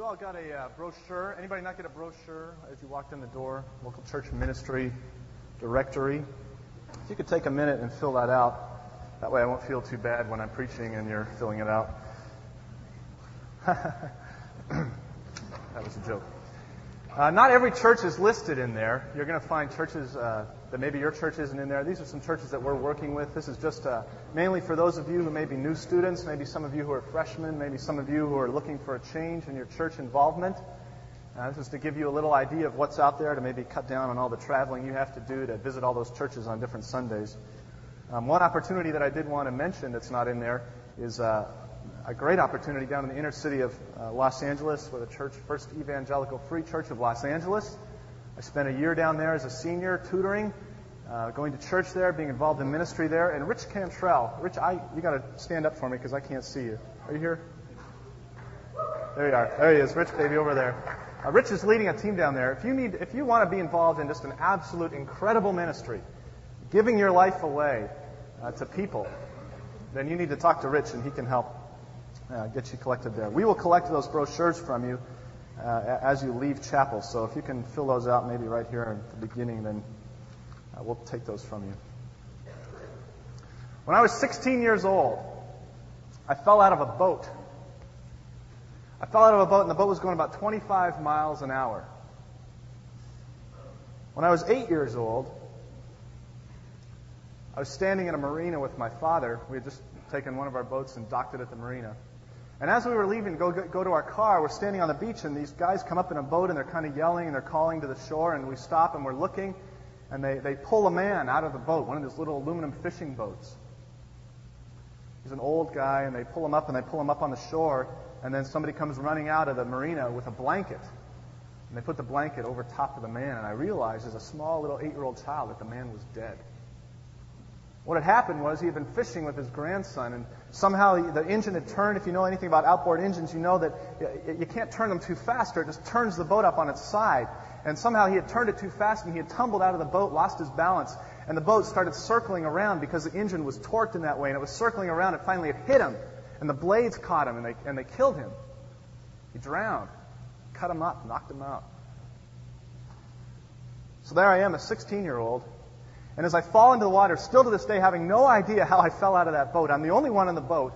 You all got a uh, brochure. Anybody not get a brochure as you walked in the door? Local church ministry directory. If you could take a minute and fill that out, that way I won't feel too bad when I'm preaching and you're filling it out. that was a joke. Uh, not every church is listed in there. You're going to find churches uh, that maybe your church isn't in there. These are some churches that we're working with. This is just uh, mainly for those of you who may be new students, maybe some of you who are freshmen, maybe some of you who are looking for a change in your church involvement. Uh, this is to give you a little idea of what's out there to maybe cut down on all the traveling you have to do to visit all those churches on different Sundays. Um, one opportunity that I did want to mention that's not in there is uh, a great opportunity down in the inner city of uh, Los Angeles with a church, First Evangelical Free Church of Los Angeles. I spent a year down there as a senior tutoring, uh, going to church there, being involved in ministry there. And Rich Cantrell, Rich, I, you got to stand up for me because I can't see you. Are you here? There you are. There he is, Rich baby over there. Uh, Rich is leading a team down there. If you need, if you want to be involved in just an absolute incredible ministry, giving your life away uh, to people, then you need to talk to Rich and he can help uh, get you collected there. We will collect those brochures from you uh, as you leave chapel. So if you can fill those out maybe right here at the beginning, then uh, we'll take those from you. When I was 16 years old, I fell out of a boat. I fell out of a boat, and the boat was going about 25 miles an hour. When I was eight years old, I was standing in a marina with my father. We had just taken one of our boats and docked it at the marina. And as we were leaving to go, go to our car, we're standing on the beach, and these guys come up in a boat, and they're kind of yelling, and they're calling to the shore, and we stop, and we're looking, and they, they pull a man out of the boat, one of those little aluminum fishing boats. He's an old guy, and they pull him up, and they pull him up on the shore, and then somebody comes running out of the marina with a blanket. And they put the blanket over top of the man, and I realized as a small little eight-year-old child that the man was dead. What had happened was he had been fishing with his grandson, and somehow the engine had turned. If you know anything about outboard engines, you know that you can't turn them too fast, or it just turns the boat up on its side. And somehow he had turned it too fast, and he had tumbled out of the boat, lost his balance, and the boat started circling around because the engine was torqued in that way, and it was circling around, and finally it hit him, and the blades caught him, and they, and they killed him. He drowned, cut him up, knocked him out. So there I am, a 16 year old, and as I fall into the water, still to this day having no idea how I fell out of that boat, I'm the only one in the boat.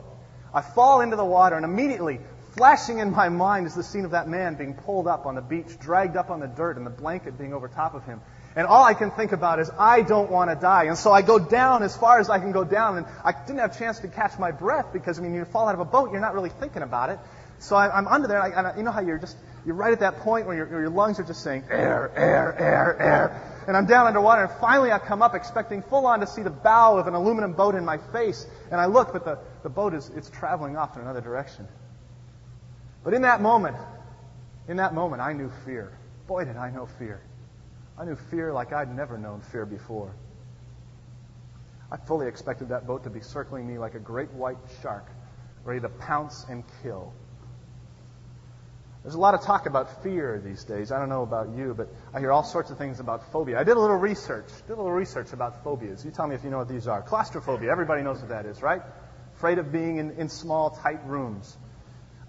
I fall into the water, and immediately, flashing in my mind, is the scene of that man being pulled up on the beach, dragged up on the dirt, and the blanket being over top of him. And all I can think about is, I don't want to die. And so I go down as far as I can go down, and I didn't have a chance to catch my breath because, I mean, you fall out of a boat, you're not really thinking about it. So I, am under there, and, I, you know how you're just, you're right at that point where your, your lungs are just saying, air, air, air, air and I'm down underwater, and finally I come up expecting full on to see the bow of an aluminum boat in my face, and I look, but the, the boat is it's traveling off in another direction. But in that moment, in that moment, I knew fear. Boy, did I know fear. I knew fear like I'd never known fear before. I fully expected that boat to be circling me like a great white shark, ready to pounce and kill. There's a lot of talk about fear these days. I don't know about you, but I hear all sorts of things about phobia. I did a little research, did a little research about phobias. You tell me if you know what these are. Claustrophobia, everybody knows what that is, right? Afraid of being in, in small, tight rooms.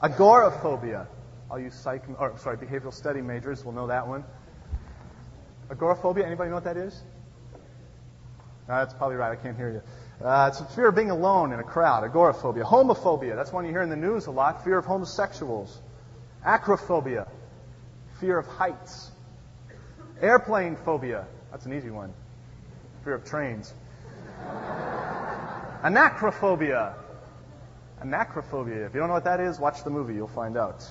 Agoraphobia. All you psych, or sorry, behavioral study majors will know that one. Agoraphobia, anybody know what that is? Uh, that's probably right. I can't hear you. Uh, it's a fear of being alone in a crowd. Agoraphobia. Homophobia. That's one you hear in the news a lot. Fear of homosexuals. Acrophobia, fear of heights. Airplane phobia, that's an easy one. Fear of trains. Anacrophobia. Anacrophobia. If you don't know what that is, watch the movie, you'll find out.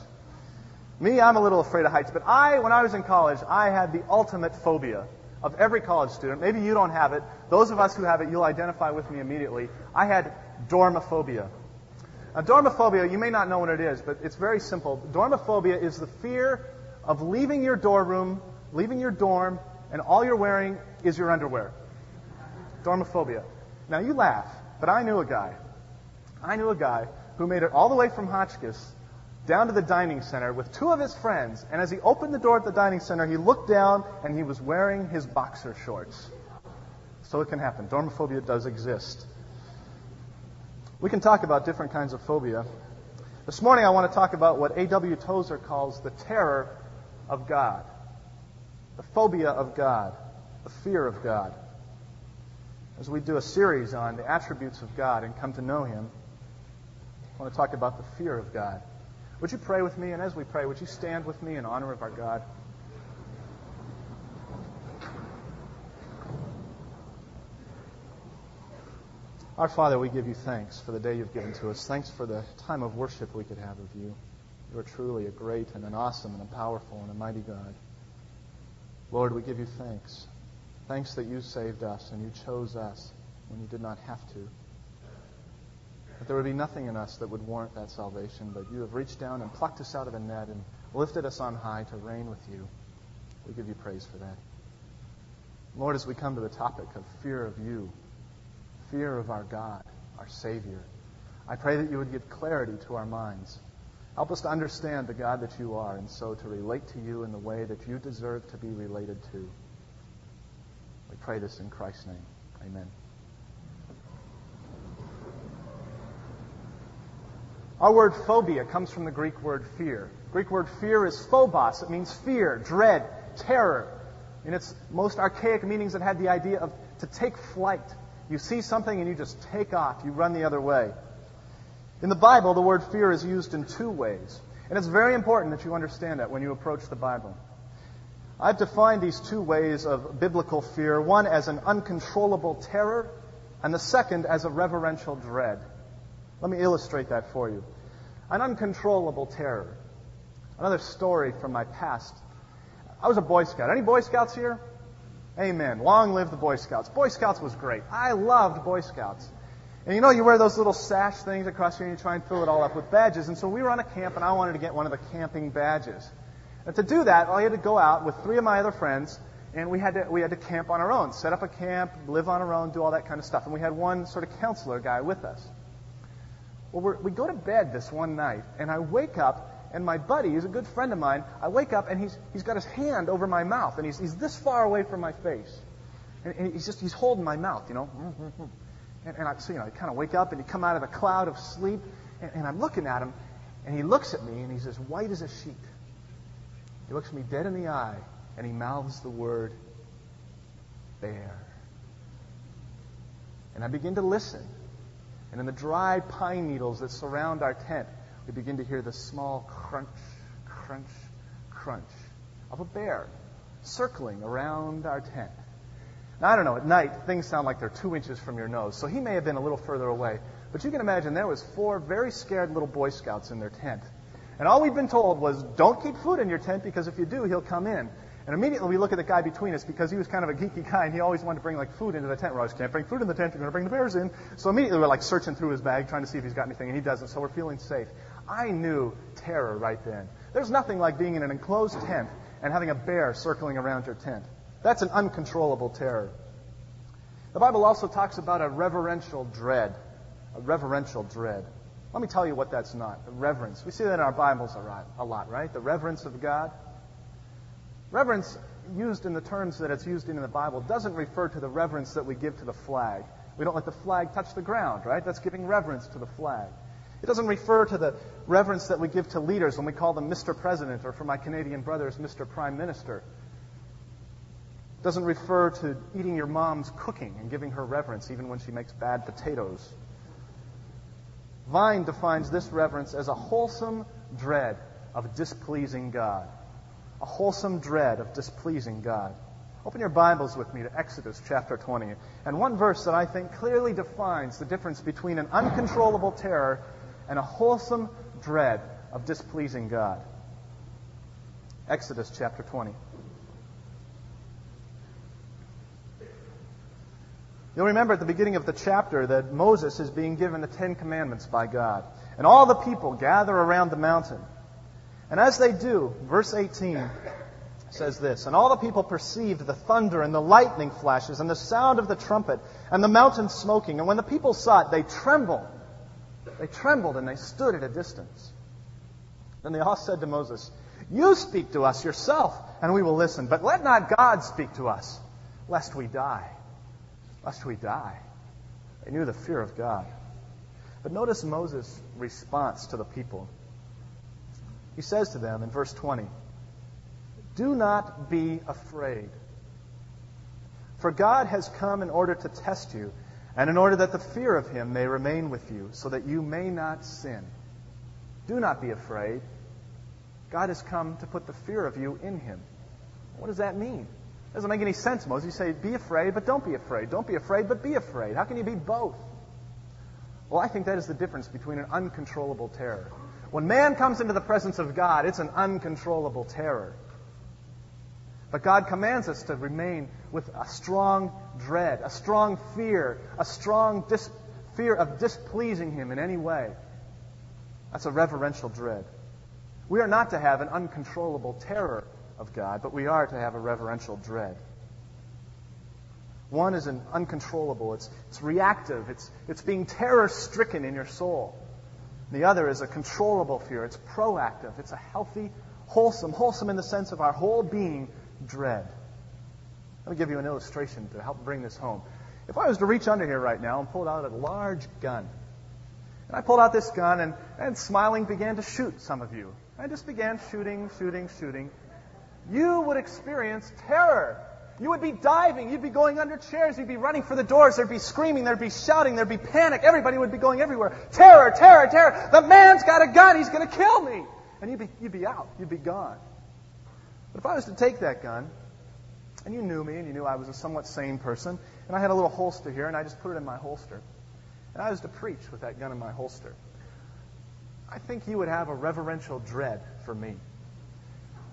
Me, I'm a little afraid of heights, but I, when I was in college, I had the ultimate phobia of every college student. Maybe you don't have it. Those of us who have it, you'll identify with me immediately. I had dormophobia. Now, dormophobia, you may not know what it is, but it's very simple. Dormophobia is the fear of leaving your dorm room, leaving your dorm, and all you're wearing is your underwear. Dormophobia. Now, you laugh, but I knew a guy. I knew a guy who made it all the way from Hotchkiss down to the dining center with two of his friends, and as he opened the door at the dining center, he looked down and he was wearing his boxer shorts. So it can happen. Dormophobia does exist. We can talk about different kinds of phobia. This morning I want to talk about what A.W. Tozer calls the terror of God, the phobia of God, the fear of God. As we do a series on the attributes of God and come to know Him, I want to talk about the fear of God. Would you pray with me? And as we pray, would you stand with me in honor of our God? Our Father, we give you thanks for the day you've given to us. Thanks for the time of worship we could have of you. You are truly a great and an awesome and a powerful and a mighty God. Lord, we give you thanks. Thanks that you saved us and you chose us when you did not have to. That there would be nothing in us that would warrant that salvation, but you have reached down and plucked us out of a net and lifted us on high to reign with you. We give you praise for that. Lord, as we come to the topic of fear of you, fear of our God, our Savior. I pray that you would give clarity to our minds. Help us to understand the God that you are, and so to relate to you in the way that you deserve to be related to. We pray this in Christ's name. Amen. Our word phobia comes from the Greek word fear. Greek word fear is phobos. It means fear, dread, terror. In its most archaic meanings, it had the idea of to take flight, you see something and you just take off. You run the other way. In the Bible, the word fear is used in two ways. And it's very important that you understand that when you approach the Bible. I've defined these two ways of biblical fear one as an uncontrollable terror, and the second as a reverential dread. Let me illustrate that for you. An uncontrollable terror. Another story from my past. I was a Boy Scout. Any Boy Scouts here? Amen. Long live the Boy Scouts. Boy Scouts was great. I loved Boy Scouts. And you know, you wear those little sash things across here and you try and fill it all up with badges. And so we were on a camp and I wanted to get one of the camping badges. And to do that, I had to go out with three of my other friends and we had to, we had to camp on our own, set up a camp, live on our own, do all that kind of stuff. And we had one sort of counselor guy with us. Well, we go to bed this one night and I wake up and my buddy, he's a good friend of mine, I wake up and he's, he's got his hand over my mouth and he's, he's this far away from my face. And, and he's just, he's holding my mouth, you know. And, and I, so, you know, I kind of wake up and you come out of the cloud of sleep and, and I'm looking at him and he looks at me and he's as white as a sheet. He looks me dead in the eye and he mouths the word bear. And I begin to listen. And in the dry pine needles that surround our tent, we begin to hear the small crunch, crunch, crunch of a bear circling around our tent. Now, I don't know, at night, things sound like they're two inches from your nose, so he may have been a little further away. But you can imagine there was four very scared little Boy Scouts in their tent. And all we'd been told was, don't keep food in your tent because if you do, he'll come in. And immediately we look at the guy between us because he was kind of a geeky guy and he always wanted to bring like food into the tent. We're always, can't bring food in the tent, you're going to bring the bears in. So immediately we're like searching through his bag trying to see if he's got anything and he doesn't, so we're feeling safe. I knew terror right then. There's nothing like being in an enclosed tent and having a bear circling around your tent. That's an uncontrollable terror. The Bible also talks about a reverential dread. A reverential dread. Let me tell you what that's not. The reverence. We see that in our Bibles a lot, right? The reverence of God. Reverence, used in the terms that it's used in the Bible, doesn't refer to the reverence that we give to the flag. We don't let the flag touch the ground, right? That's giving reverence to the flag. It doesn't refer to the reverence that we give to leaders when we call them Mr. President or for my Canadian brothers, Mr. Prime Minister. It doesn't refer to eating your mom's cooking and giving her reverence even when she makes bad potatoes. Vine defines this reverence as a wholesome dread of displeasing God. A wholesome dread of displeasing God. Open your Bibles with me to Exodus chapter 20. And one verse that I think clearly defines the difference between an uncontrollable terror and a wholesome dread of displeasing God. Exodus chapter 20. You'll remember at the beginning of the chapter that Moses is being given the Ten Commandments by God. And all the people gather around the mountain. And as they do, verse 18 says this And all the people perceived the thunder and the lightning flashes and the sound of the trumpet and the mountain smoking. And when the people saw it, they trembled they trembled and they stood at a distance. Then they all said to Moses, You speak to us yourself, and we will listen. But let not God speak to us, lest we die. Lest we die. They knew the fear of God. But notice Moses' response to the people. He says to them in verse 20, Do not be afraid. For God has come in order to test you, and in order that the fear of him may remain with you, so that you may not sin. Do not be afraid. God has come to put the fear of you in him. What does that mean? It doesn't make any sense, Moses. You say, be afraid, but don't be afraid. Don't be afraid, but be afraid. How can you be both? Well, I think that is the difference between an uncontrollable terror. When man comes into the presence of God, it's an uncontrollable terror. But God commands us to remain with a strong dread, a strong fear, a strong dis- fear of displeasing Him in any way. That's a reverential dread. We are not to have an uncontrollable terror of God, but we are to have a reverential dread. One is an uncontrollable, it's, it's reactive, it's, it's being terror stricken in your soul. The other is a controllable fear, it's proactive, it's a healthy, wholesome, wholesome in the sense of our whole being dread. Let me give you an illustration to help bring this home. If I was to reach under here right now and pull out a large gun, and I pulled out this gun and, and smiling began to shoot some of you. I just began shooting, shooting, shooting. You would experience terror. You would be diving. You'd be going under chairs. You'd be running for the doors. There'd be screaming. There'd be shouting. There'd be panic. Everybody would be going everywhere. Terror, terror, terror. The man's got a gun. He's going to kill me. And you'd be, you'd be out. You'd be gone. But if I was to take that gun, and you knew me, and you knew I was a somewhat sane person, and I had a little holster here, and I just put it in my holster, and I was to preach with that gun in my holster, I think you would have a reverential dread for me.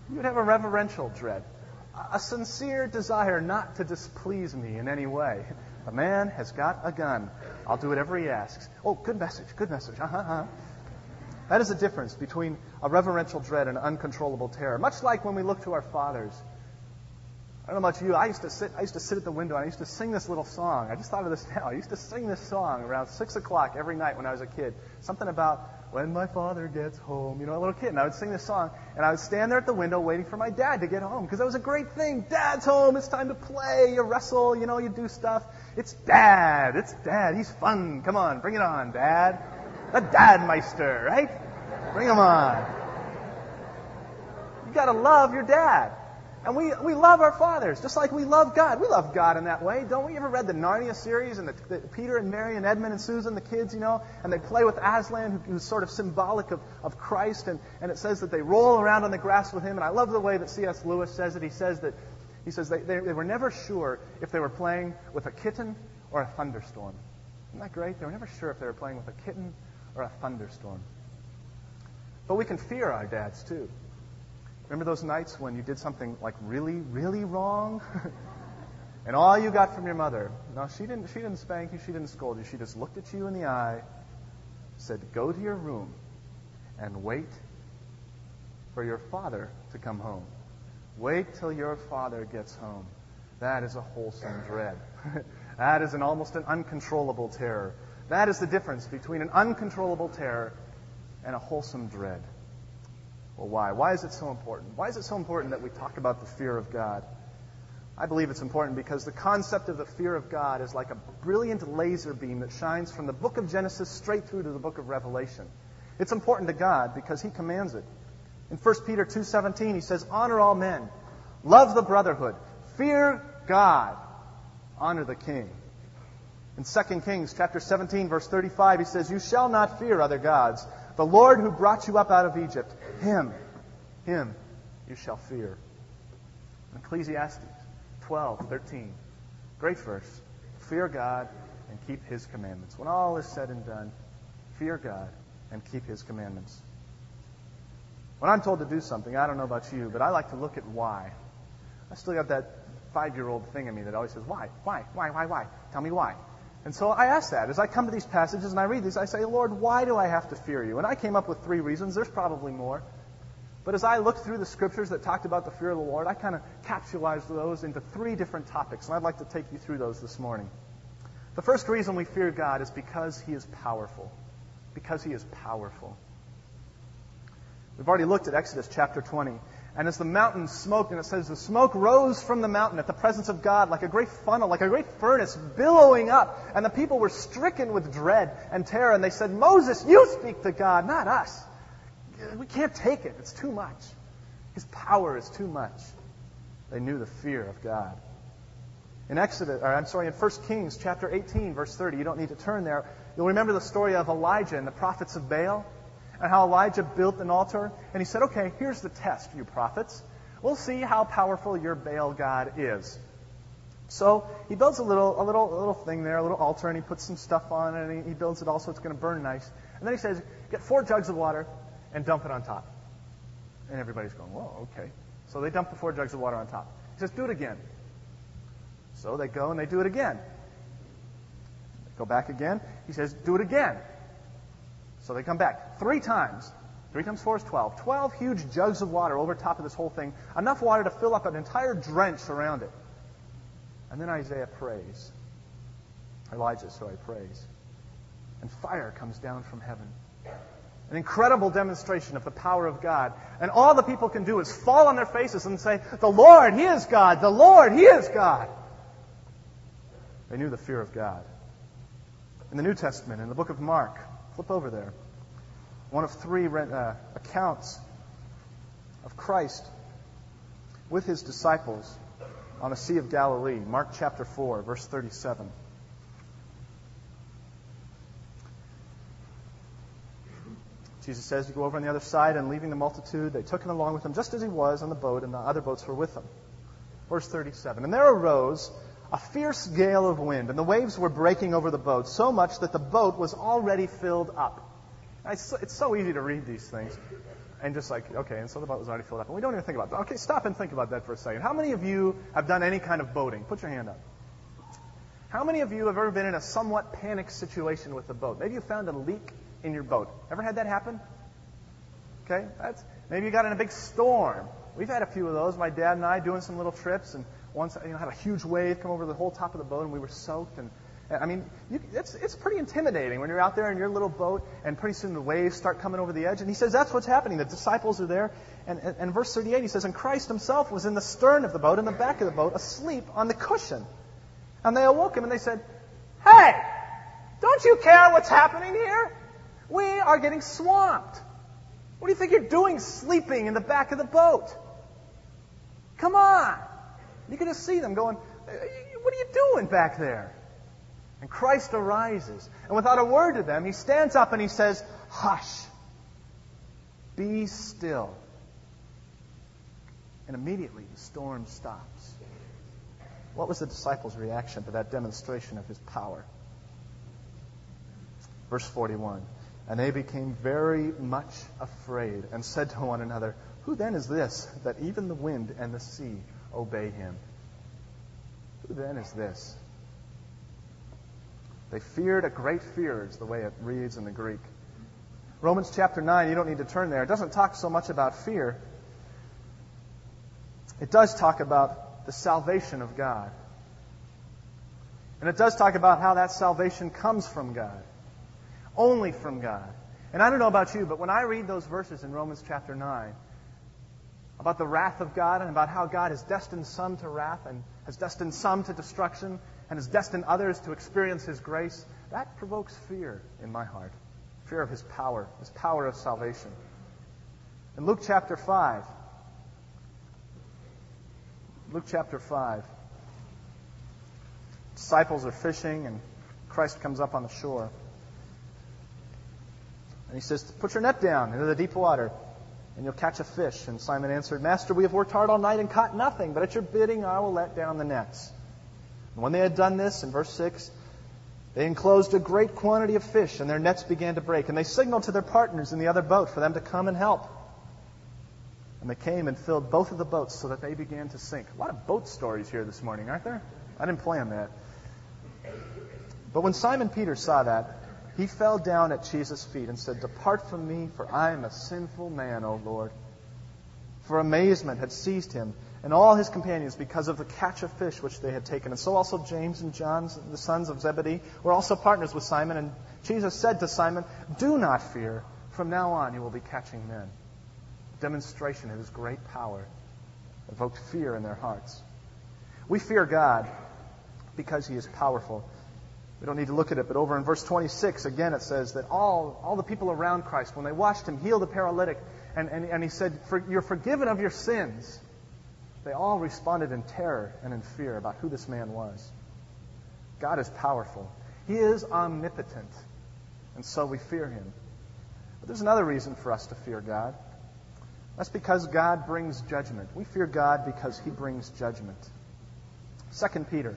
You would have a reverential dread, a sincere desire not to displease me in any way. A man has got a gun. I'll do whatever he asks. Oh, good message, good message. Uh-huh, uh-huh. That is the difference between a reverential dread and uncontrollable terror. Much like when we look to our fathers. I don't know about you. I used to sit. I used to sit at the window and I used to sing this little song. I just thought of this now. I used to sing this song around six o'clock every night when I was a kid. Something about when my father gets home. You know, a little kid. And I would sing this song and I would stand there at the window waiting for my dad to get home because that was a great thing. Dad's home. It's time to play. You wrestle. You know, you do stuff. It's dad. It's dad. He's fun. Come on, bring it on, dad. The Dadmeister, right? Bring him on. You gotta love your dad. And we, we love our fathers, just like we love God. We love God in that way, don't we? You ever read the Narnia series and the, the Peter and Mary and Edmund and Susan, the kids, you know, and they play with Aslan, who, who's sort of symbolic of, of Christ, and, and it says that they roll around on the grass with him. And I love the way that C.S. Lewis says it. He says that he says they, they, they were never sure if they were playing with a kitten or a thunderstorm. Isn't that great? They were never sure if they were playing with a kitten or a thunderstorm. But we can fear our dads too. Remember those nights when you did something like really, really wrong? and all you got from your mother, no, she didn't, she didn't spank you, she didn't scold you. She just looked at you in the eye, said, Go to your room and wait for your father to come home. Wait till your father gets home. That is a wholesome dread. that is an almost an uncontrollable terror. That is the difference between an uncontrollable terror and a wholesome dread. Well, why? Why is it so important? Why is it so important that we talk about the fear of God? I believe it's important because the concept of the fear of God is like a brilliant laser beam that shines from the book of Genesis straight through to the book of Revelation. It's important to God because he commands it. In 1 Peter 2:17 he says, "Honor all men, love the brotherhood, fear God, honor the king." In 2 Kings chapter 17 verse 35 he says, "You shall not fear other gods, the Lord who brought you up out of Egypt, him, him you shall fear. Ecclesiastes 12, 13. Great verse. Fear God and keep his commandments. When all is said and done, fear God and keep his commandments. When I'm told to do something, I don't know about you, but I like to look at why. I still got that five year old thing in me that always says, Why? Why? Why? Why? Why? Tell me why. And so I ask that. As I come to these passages and I read these, I say, Lord, why do I have to fear you? And I came up with three reasons. There's probably more. But as I looked through the scriptures that talked about the fear of the Lord, I kind of capsulized those into three different topics. And I'd like to take you through those this morning. The first reason we fear God is because he is powerful. Because he is powerful. We've already looked at Exodus chapter 20. And as the mountain smoked, and it says the smoke rose from the mountain at the presence of God like a great funnel, like a great furnace billowing up. And the people were stricken with dread and terror. And they said, Moses, you speak to God, not us. We can't take it. It's too much. His power is too much. They knew the fear of God. In Exodus, or I'm sorry, in 1 Kings chapter 18, verse 30, you don't need to turn there. You'll remember the story of Elijah and the prophets of Baal and how Elijah built an altar. And he said, okay, here's the test, you prophets. We'll see how powerful your Baal God is. So he builds a little, a little, a little thing there, a little altar, and he puts some stuff on it, and he, he builds it all so it's going to burn nice. And then he says, get four jugs of water and dump it on top. And everybody's going, whoa, okay. So they dump the four jugs of water on top. He says, do it again. So they go and they do it again. They go back again. He says, do it again. So they come back three times. Three times four is 12. 12 huge jugs of water over top of this whole thing. Enough water to fill up an entire drench around it. And then Isaiah prays. Elijah, sorry, prays. And fire comes down from heaven. An incredible demonstration of the power of God. And all the people can do is fall on their faces and say, The Lord, He is God. The Lord, He is God. They knew the fear of God. In the New Testament, in the book of Mark, flip over there. One of three uh, accounts of Christ with his disciples on the Sea of Galilee, Mark chapter 4, verse 37. Jesus says to go over on the other side, and leaving the multitude, they took him along with them just as he was on the boat, and the other boats were with him. Verse 37. And there arose a fierce gale of wind, and the waves were breaking over the boat so much that the boat was already filled up. It's so, it's so easy to read these things and just like, okay, and so the boat was already filled up. And we don't even think about that. Okay, stop and think about that for a second. How many of you have done any kind of boating? Put your hand up. How many of you have ever been in a somewhat panicked situation with the boat? Maybe you found a leak in your boat. Ever had that happen? Okay, that's maybe you got in a big storm. We've had a few of those. My dad and I doing some little trips, and once you know had a huge wave come over the whole top of the boat, and we were soaked. And I mean, you, it's it's pretty intimidating when you're out there in your little boat, and pretty soon the waves start coming over the edge. And he says that's what's happening. The disciples are there, and, and, and verse 38 he says, and Christ himself was in the stern of the boat, in the back of the boat, asleep on the cushion. And they awoke him, and they said, Hey, don't you care what's happening here? We are getting swamped. What do you think you're doing sleeping in the back of the boat? Come on. You can just see them going, uh, What are you doing back there? And Christ arises. And without a word to them, he stands up and he says, Hush. Be still. And immediately the storm stops. What was the disciples' reaction to that demonstration of his power? Verse 41. And they became very much afraid and said to one another, Who then is this that even the wind and the sea obey him? Who then is this? They feared a great fear, is the way it reads in the Greek. Romans chapter 9, you don't need to turn there. It doesn't talk so much about fear. It does talk about the salvation of God. And it does talk about how that salvation comes from God. Only from God. And I don't know about you, but when I read those verses in Romans chapter 9, about the wrath of God and about how God has destined some to wrath and has destined some to destruction and has destined others to experience His grace, that provokes fear in my heart. Fear of His power, His power of salvation. In Luke chapter 5, Luke chapter 5, disciples are fishing and Christ comes up on the shore. And he says, Put your net down into the deep water, and you'll catch a fish. And Simon answered, Master, we have worked hard all night and caught nothing, but at your bidding I will let down the nets. And when they had done this, in verse 6, they enclosed a great quantity of fish, and their nets began to break. And they signaled to their partners in the other boat for them to come and help. And they came and filled both of the boats so that they began to sink. A lot of boat stories here this morning, aren't there? I didn't plan that. But when Simon Peter saw that, he fell down at Jesus' feet and said, Depart from me, for I am a sinful man, O Lord. For amazement had seized him and all his companions because of the catch of fish which they had taken. And so also James and John, the sons of Zebedee, were also partners with Simon. And Jesus said to Simon, Do not fear. From now on you will be catching men. demonstration of his great power evoked fear in their hearts. We fear God because he is powerful. We don't need to look at it, but over in verse 26, again, it says that all, all the people around Christ, when they watched him heal the paralytic, and, and, and he said, You're forgiven of your sins, they all responded in terror and in fear about who this man was. God is powerful, He is omnipotent, and so we fear Him. But there's another reason for us to fear God. That's because God brings judgment. We fear God because He brings judgment. 2 Peter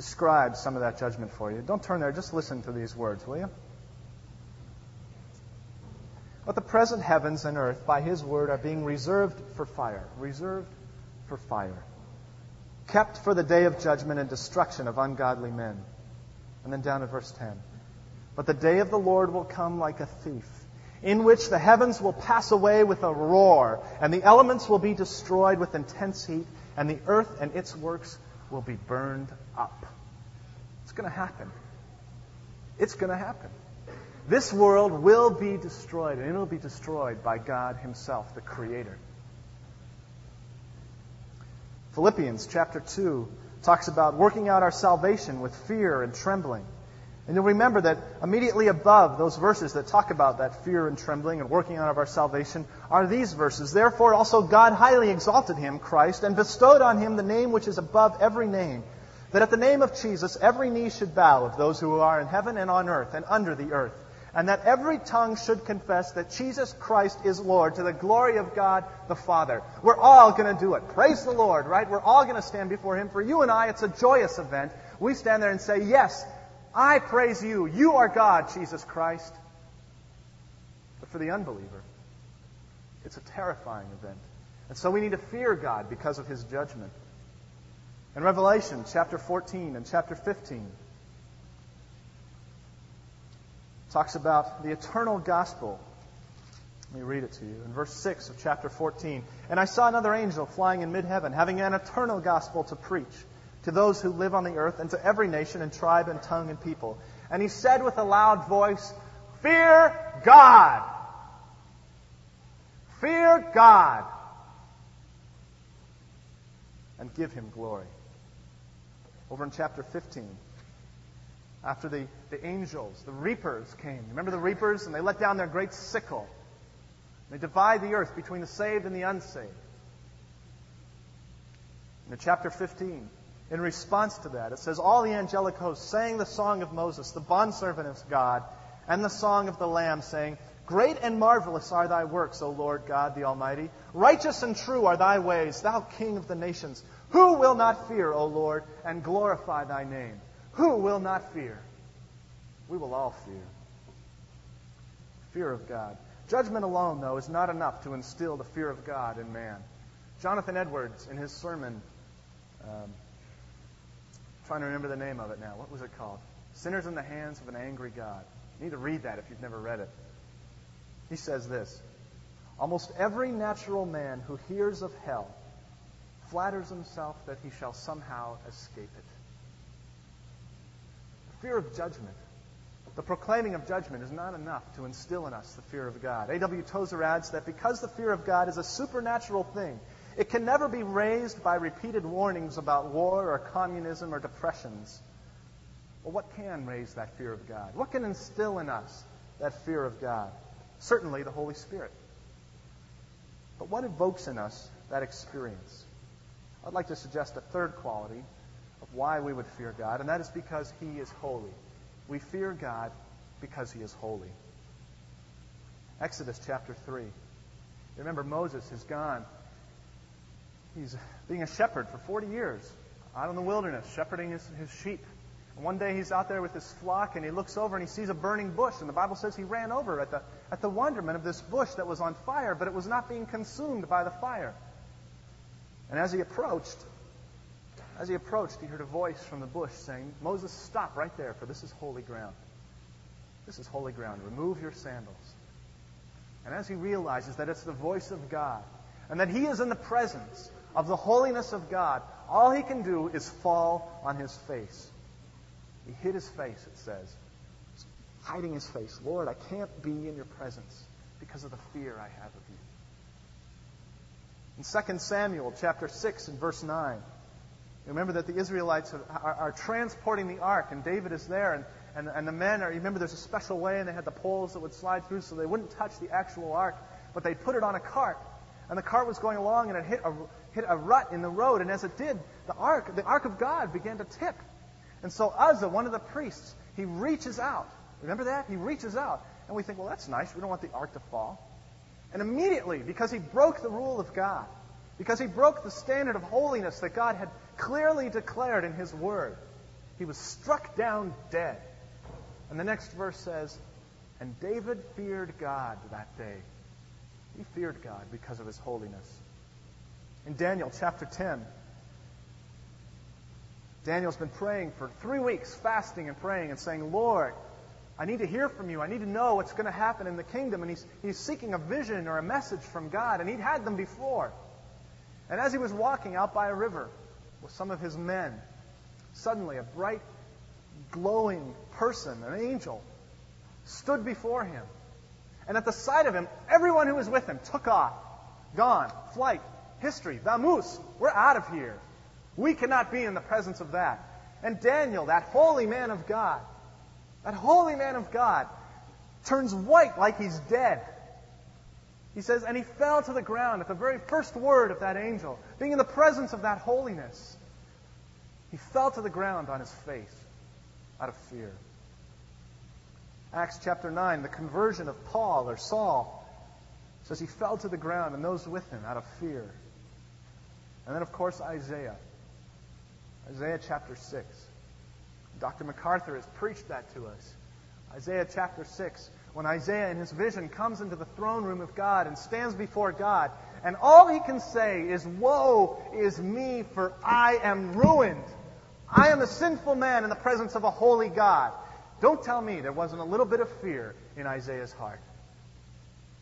describes some of that judgment for you. Don't turn there, just listen to these words, will you? But the present heavens and earth, by his word, are being reserved for fire. Reserved for fire. Kept for the day of judgment and destruction of ungodly men. And then down to verse 10. But the day of the Lord will come like a thief, in which the heavens will pass away with a roar, and the elements will be destroyed with intense heat, and the earth and its works will be burned up. It's going to happen. It's going to happen. This world will be destroyed, and it will be destroyed by God Himself, the Creator. Philippians chapter 2 talks about working out our salvation with fear and trembling. And you'll remember that immediately above those verses that talk about that fear and trembling and working out of our salvation are these verses. Therefore also God highly exalted him, Christ, and bestowed on him the name which is above every name, that at the name of Jesus every knee should bow of those who are in heaven and on earth and under the earth and that every tongue should confess that Jesus Christ is Lord to the glory of God the Father. We're all going to do it. Praise the Lord, right? We're all going to stand before Him. For you and I, it's a joyous event. We stand there and say, Yes, I praise you. You are God, Jesus Christ. But for the unbeliever, it's a terrifying event. And so we need to fear God because of His judgment. In Revelation chapter 14 and chapter 15, talks about the eternal gospel. Let me read it to you. In verse 6 of chapter 14. And I saw another angel flying in mid heaven, having an eternal gospel to preach to those who live on the earth and to every nation and tribe and tongue and people. And he said with a loud voice, Fear God! Fear God! And give him glory. Over in chapter 15, after the, the angels, the reapers came. Remember the reapers? And they let down their great sickle. They divide the earth between the saved and the unsaved. In chapter 15, in response to that, it says, All the angelic hosts sang the song of Moses, the bondservant of God, and the song of the Lamb, saying, Great and marvelous are thy works, O Lord God the Almighty. Righteous and true are thy ways, thou King of the nations. Who will not fear, O Lord, and glorify thy name? Who will not fear? We will all fear. Fear of God. Judgment alone, though, is not enough to instill the fear of God in man. Jonathan Edwards, in his sermon, um, trying to remember the name of it now. What was it called? Sinners in the Hands of an Angry God. You need to read that if you've never read it. He says this Almost every natural man who hears of hell flatters himself that he shall somehow escape it The fear of judgment. The proclaiming of judgment is not enough to instill in us the fear of God. A.W. Tozer adds that because the fear of God is a supernatural thing, it can never be raised by repeated warnings about war or communism or depressions. Well, what can raise that fear of God? What can instill in us that fear of God? Certainly the Holy Spirit. But what evokes in us that experience? I'd like to suggest a third quality of why we would fear God, and that is because He is holy. We fear God because He is holy. Exodus chapter 3. Remember, Moses has gone. He's being a shepherd for 40 years out in the wilderness, shepherding his, his sheep. And one day he's out there with his flock and he looks over and he sees a burning bush. And the Bible says he ran over at the, at the wonderment of this bush that was on fire, but it was not being consumed by the fire. And as he approached, as he approached, he heard a voice from the bush saying, Moses, stop right there, for this is holy ground. This is holy ground. Remove your sandals. And as he realizes that it's the voice of God, and that he is in the presence of the holiness of God, all he can do is fall on his face. He hid his face, it says, hiding his face. Lord, I can't be in your presence. because of the fear I have of you. In 2 Samuel chapter 6 and verse 9, remember that the Israelites are, are, are transporting the ark, and David is there, and, and, and the men are, remember there's a special way, and they had the poles that would slide through so they wouldn't touch the actual ark, but they put it on a cart. And the cart was going along, and it hit a, hit a rut in the road, and as it did, the ark, the ark of God began to tip. And so Uzzah, one of the priests, he reaches out. Remember that? He reaches out. And we think, well, that's nice. We don't want the ark to fall. And immediately, because he broke the rule of God, because he broke the standard of holiness that God had clearly declared in his word, he was struck down dead. And the next verse says, And David feared God that day. He feared God because of his holiness. In Daniel chapter 10, Daniel's been praying for three weeks, fasting and praying and saying, Lord, I need to hear from you. I need to know what's going to happen in the kingdom. And he's, he's seeking a vision or a message from God, and he'd had them before. And as he was walking out by a river with some of his men, suddenly a bright, glowing person, an angel, stood before him. And at the sight of him, everyone who was with him took off. Gone. Flight. History. Vamoose. We're out of here. We cannot be in the presence of that. And Daniel, that holy man of God, that holy man of God, turns white like he's dead. He says, and he fell to the ground at the very first word of that angel, being in the presence of that holiness. He fell to the ground on his face out of fear. Acts chapter 9, the conversion of Paul or Saul says he fell to the ground and those with him out of fear. And then, of course, Isaiah. Isaiah chapter 6. Dr. MacArthur has preached that to us. Isaiah chapter 6, when Isaiah in his vision comes into the throne room of God and stands before God, and all he can say is, Woe is me, for I am ruined. I am a sinful man in the presence of a holy God. Don't tell me there wasn't a little bit of fear in Isaiah's heart.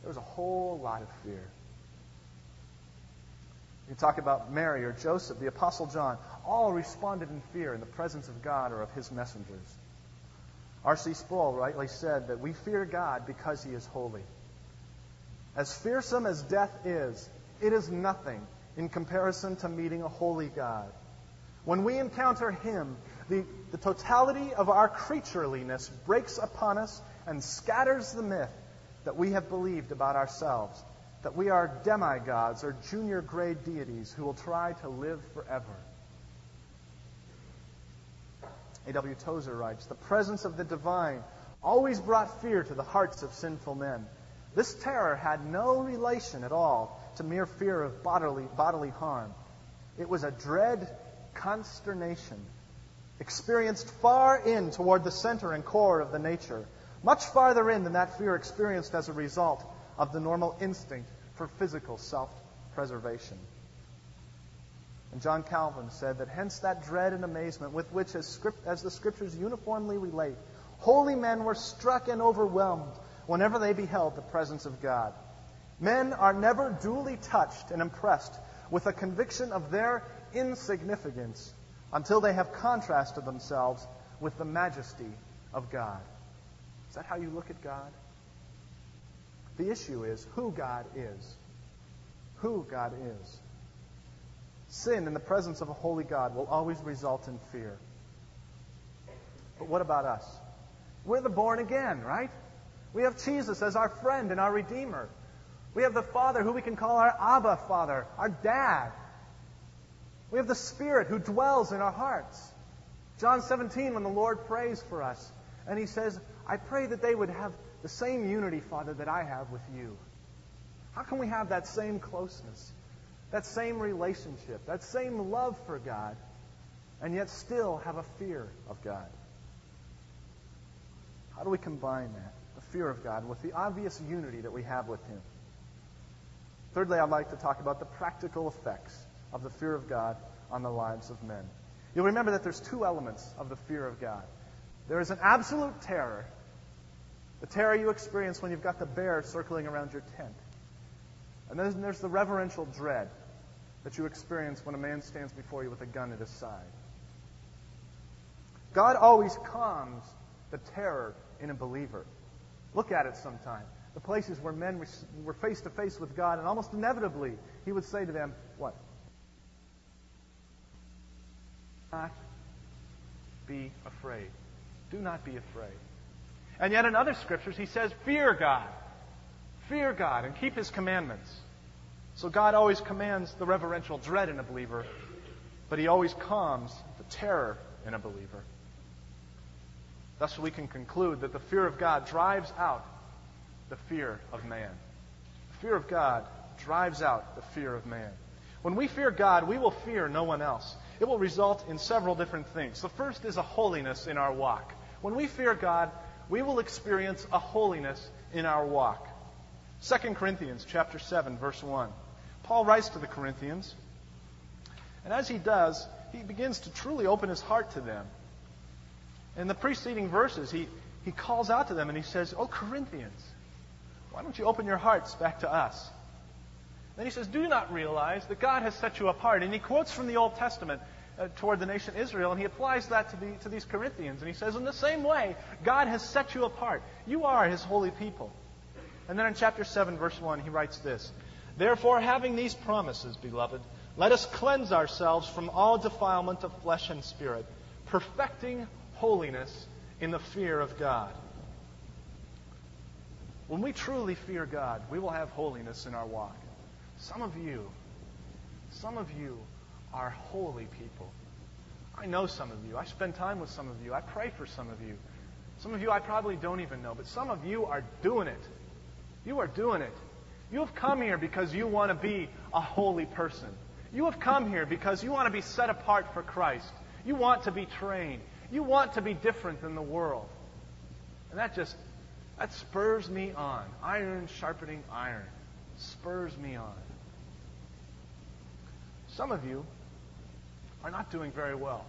There was a whole lot of fear. You talk about Mary or Joseph, the Apostle John, all responded in fear in the presence of God or of his messengers. R.C. Sproul rightly said that we fear God because he is holy. As fearsome as death is, it is nothing in comparison to meeting a holy God. When we encounter him, the, the totality of our creatureliness breaks upon us and scatters the myth that we have believed about ourselves that we are demigods or junior grade deities who will try to live forever. A.W. Tozer writes The presence of the divine always brought fear to the hearts of sinful men. This terror had no relation at all to mere fear of bodily, bodily harm. It was a dread consternation experienced far in toward the center and core of the nature, much farther in than that fear experienced as a result of the normal instinct for physical self preservation. And John Calvin said that hence that dread and amazement with which, as, script, as the scriptures uniformly relate, holy men were struck and overwhelmed whenever they beheld the presence of God. Men are never duly touched and impressed with a conviction of their insignificance until they have contrasted themselves with the majesty of God. Is that how you look at God? The issue is who God is. Who God is. Sin in the presence of a holy God will always result in fear. But what about us? We're the born again, right? We have Jesus as our friend and our Redeemer. We have the Father who we can call our Abba Father, our Dad. We have the Spirit who dwells in our hearts. John 17, when the Lord prays for us, and He says, I pray that they would have the same unity, Father, that I have with you. How can we have that same closeness, that same relationship, that same love for God, and yet still have a fear of God? How do we combine that, the fear of God, with the obvious unity that we have with Him? Thirdly, I'd like to talk about the practical effects of the fear of God on the lives of men. You'll remember that there's two elements of the fear of God. There is an absolute terror the terror you experience when you've got the bear circling around your tent. And then there's the reverential dread that you experience when a man stands before you with a gun at his side. God always calms the terror in a believer. Look at it sometime. the places where men were face to face with God, and almost inevitably, he would say to them, What? not be afraid. Do not be afraid. And yet in other scriptures, he says, Fear God. Fear God and keep his commandments. So God always commands the reverential dread in a believer, but he always calms the terror in a believer. Thus, we can conclude that the fear of God drives out the fear of man. The fear of God drives out the fear of man. When we fear God, we will fear no one else. It will result in several different things. The first is a holiness in our walk. When we fear God, we will experience a holiness in our walk. 2 Corinthians chapter 7 verse 1. Paul writes to the Corinthians, and as he does, he begins to truly open his heart to them. In the preceding verses, he, he calls out to them and he says, Oh, Corinthians, why don't you open your hearts back to us? Then he says, Do you not realize that God has set you apart? And he quotes from the Old Testament uh, toward the nation Israel, and he applies that to, the, to these Corinthians. And he says, In the same way, God has set you apart. You are his holy people. And then in chapter 7, verse 1, he writes this Therefore, having these promises, beloved, let us cleanse ourselves from all defilement of flesh and spirit, perfecting holiness in the fear of God. When we truly fear God, we will have holiness in our walk. Some of you, some of you are holy people. I know some of you. I spend time with some of you. I pray for some of you. Some of you I probably don't even know, but some of you are doing it. You are doing it. You have come here because you want to be a holy person. You have come here because you want to be set apart for Christ. You want to be trained. You want to be different than the world. And that just that spurs me on. Iron sharpening iron spurs me on. Some of you are not doing very well.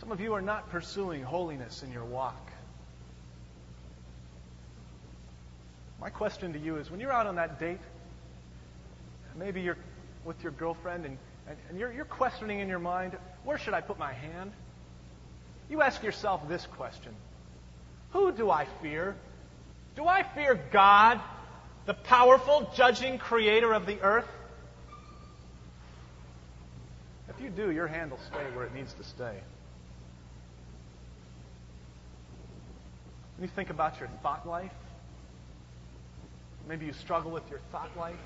Some of you are not pursuing holiness in your walk. My question to you is when you're out on that date, maybe you're with your girlfriend and, and, and you're, you're questioning in your mind, where should I put my hand? You ask yourself this question Who do I fear? Do I fear God, the powerful, judging creator of the earth? If you do, your hand will stay where it needs to stay. When you think about your thought life, maybe you struggle with your thought life,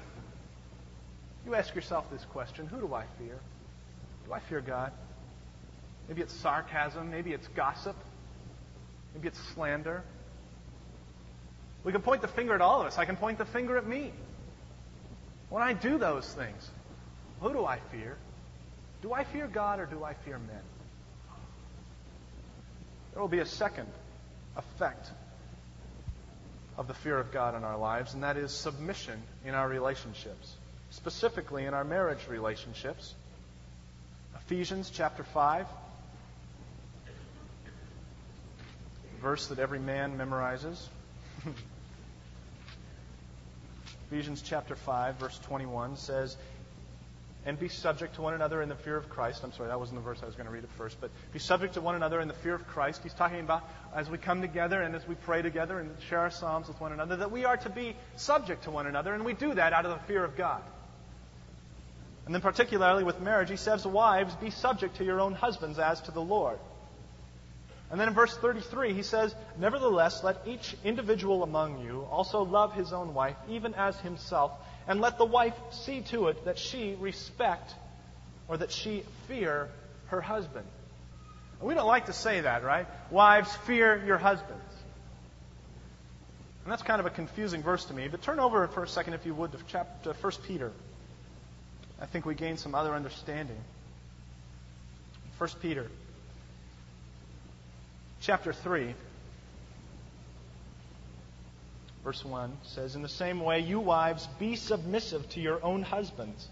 you ask yourself this question Who do I fear? Do I fear God? Maybe it's sarcasm, maybe it's gossip, maybe it's slander. We can point the finger at all of us. I can point the finger at me. When I do those things, who do I fear? Do I fear God or do I fear men? There will be a second effect of the fear of God in our lives, and that is submission in our relationships, specifically in our marriage relationships. Ephesians chapter 5, verse that every man memorizes. Ephesians chapter 5, verse 21 says, and be subject to one another in the fear of Christ. I'm sorry, that wasn't the verse I was going to read at first, but be subject to one another in the fear of Christ. He's talking about as we come together and as we pray together and share our psalms with one another, that we are to be subject to one another, and we do that out of the fear of God. And then, particularly with marriage, he says, Wives, be subject to your own husbands as to the Lord. And then in verse 33, he says, Nevertheless, let each individual among you also love his own wife, even as himself and let the wife see to it that she respect or that she fear her husband. And we don't like to say that, right? Wives, fear your husbands. And that's kind of a confusing verse to me. But turn over for a second, if you would, to chapter 1 Peter. I think we gain some other understanding. 1 Peter, chapter 3 verse 1 says, In the same way, you wives, be submissive to your own husbands,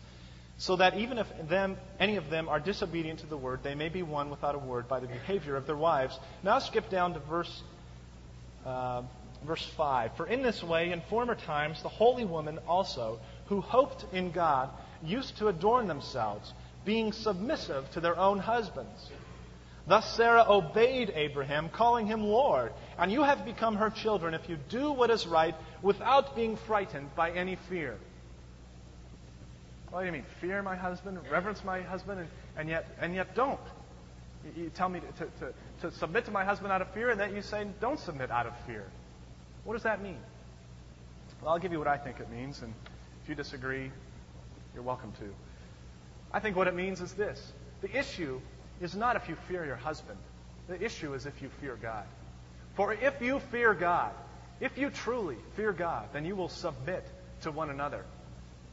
so that even if them, any of them are disobedient to the word, they may be won without a word by the behavior of their wives. Now skip down to verse, uh, verse 5. For in this way, in former times, the holy women also, who hoped in God, used to adorn themselves, being submissive to their own husbands. Thus Sarah obeyed Abraham, calling him Lord. And you have become her children if you do what is right without being frightened by any fear. What do you mean? Fear my husband, reverence my husband, and, and yet, and yet don't. You, you tell me to, to, to submit to my husband out of fear, and then you say don't submit out of fear. What does that mean? Well, I'll give you what I think it means, and if you disagree, you're welcome to. I think what it means is this the issue is not if you fear your husband, the issue is if you fear God. For if you fear God, if you truly fear God, then you will submit to one another.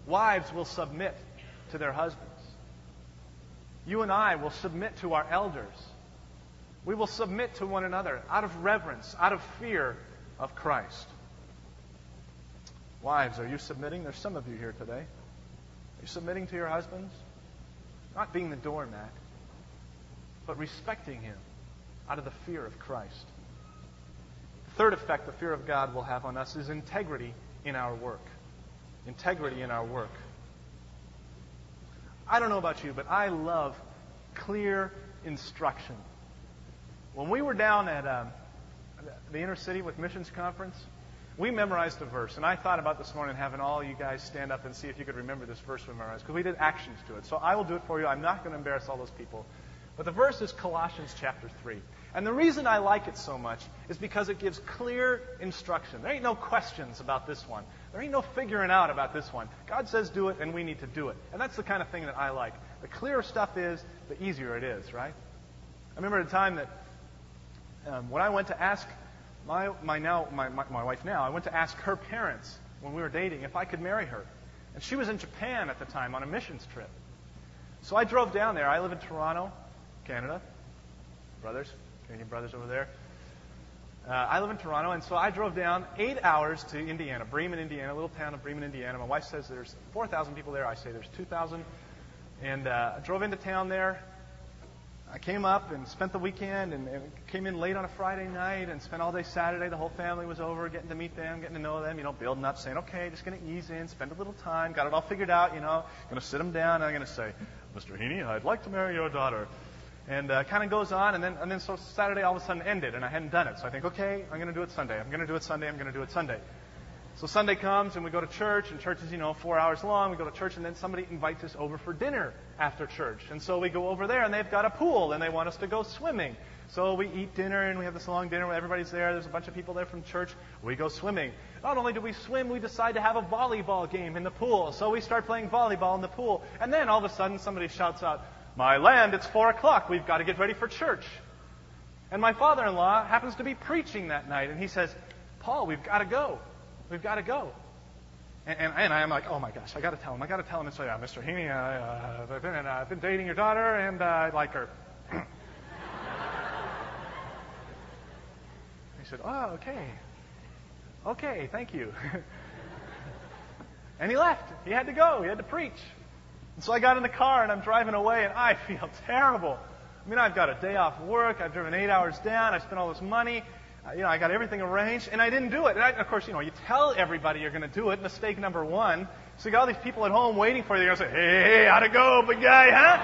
Wives will submit to their husbands. You and I will submit to our elders. We will submit to one another out of reverence, out of fear of Christ. Wives, are you submitting? There's some of you here today. Are you submitting to your husbands? Not being the doormat, but respecting him out of the fear of Christ. The third effect the fear of God will have on us is integrity in our work. Integrity in our work. I don't know about you, but I love clear instruction. When we were down at um, the inner city with missions conference, we memorized a verse, and I thought about this morning having all you guys stand up and see if you could remember this verse we memorized, because we did actions to it. So I will do it for you. I'm not going to embarrass all those people. But the verse is Colossians chapter 3. And the reason I like it so much is because it gives clear instruction. There ain't no questions about this one. There ain't no figuring out about this one. God says do it, and we need to do it. And that's the kind of thing that I like. The clearer stuff is, the easier it is, right? I remember at a time that um, when I went to ask my, my, now, my, my, my wife now, I went to ask her parents when we were dating if I could marry her. And she was in Japan at the time on a missions trip. So I drove down there. I live in Toronto. Canada. Brothers, Canadian brothers over there. Uh, I live in Toronto, and so I drove down eight hours to Indiana, Bremen, Indiana, little town of Bremen, Indiana. My wife says there's 4,000 people there. I say there's 2,000. And uh, I drove into town there. I came up and spent the weekend and, and came in late on a Friday night and spent all day Saturday. The whole family was over, getting to meet them, getting to know them, you know, building up, saying, okay, just going to ease in, spend a little time, got it all figured out, you know, going to sit them down, and I'm going to say, Mr. Heaney, I'd like to marry your daughter. And uh, kind of goes on, and then, and then so Saturday all of a sudden ended, and I hadn't done it. So I think, okay, I'm going to do it Sunday. I'm going to do it Sunday. I'm going to do it Sunday. So Sunday comes, and we go to church, and church is, you know, four hours long. We go to church, and then somebody invites us over for dinner after church. And so we go over there, and they've got a pool, and they want us to go swimming. So we eat dinner, and we have this long dinner where everybody's there. There's a bunch of people there from church. We go swimming. Not only do we swim, we decide to have a volleyball game in the pool. So we start playing volleyball in the pool. And then all of a sudden, somebody shouts out, my land, it's four o'clock. We've got to get ready for church. And my father in law happens to be preaching that night, and he says, Paul, we've got to go. We've got to go. And, and, and I'm like, oh my gosh, I got to tell him. I got to tell him. And so, yeah, Mr. Heaney, uh, I've, been, uh, I've been dating your daughter, and uh, I like her. he said, oh, okay. Okay, thank you. and he left. He had to go. He had to preach. So I got in the car and I'm driving away and I feel terrible. I mean, I've got a day off work. I've driven eight hours down. I spent all this money. You know, I got everything arranged and I didn't do it. And I, of course, you know, you tell everybody you're going to do it. Mistake number one. So you got all these people at home waiting for you. They're going to say, hey, hey, how'd it go, big guy, huh?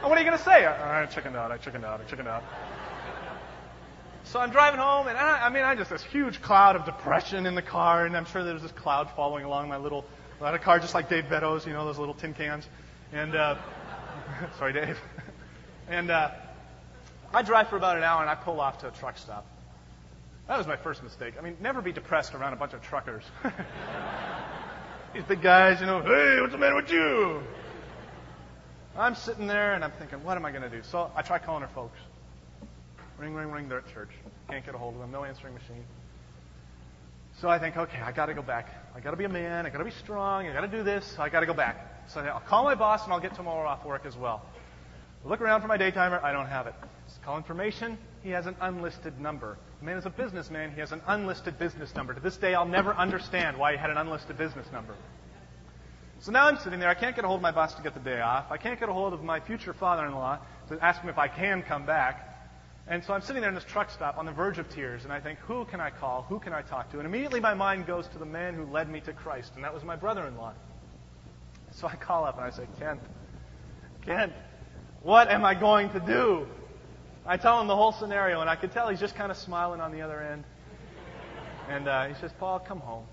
and what are you going to say? Uh, I chickened out. I chickened out. I chickened out. So I'm driving home, and I, I mean, I just this huge cloud of depression in the car, and I'm sure there's this cloud following along my little Had a car just like Dave Beddoes, you know, those little tin cans. And, uh, sorry, Dave. and, uh, I drive for about an hour and I pull off to a truck stop. That was my first mistake. I mean, never be depressed around a bunch of truckers. These big guys, you know, hey, what's the matter with you? I'm sitting there and I'm thinking, what am I going to do? So I try calling her folks. Ring, ring, ring. They're at church. Can't get a hold of them. No answering machine. So I think, okay, I got to go back. I got to be a man. I got to be strong. I got to do this. I got to go back. So I'll call my boss and I'll get tomorrow off work as well. Look around for my day timer. I don't have it. call information. He has an unlisted number. The man is a businessman. He has an unlisted business number. To this day, I'll never understand why he had an unlisted business number. So now I'm sitting there. I can't get a hold of my boss to get the day off. I can't get a hold of my future father-in-law to ask him if I can come back. And so I'm sitting there in this truck stop on the verge of tears, and I think, who can I call? Who can I talk to? And immediately my mind goes to the man who led me to Christ, and that was my brother in law. So I call up and I say, Kent, Kent, What am I going to do? I tell him the whole scenario, and I could tell he's just kind of smiling on the other end. And uh, he says, Paul, come home.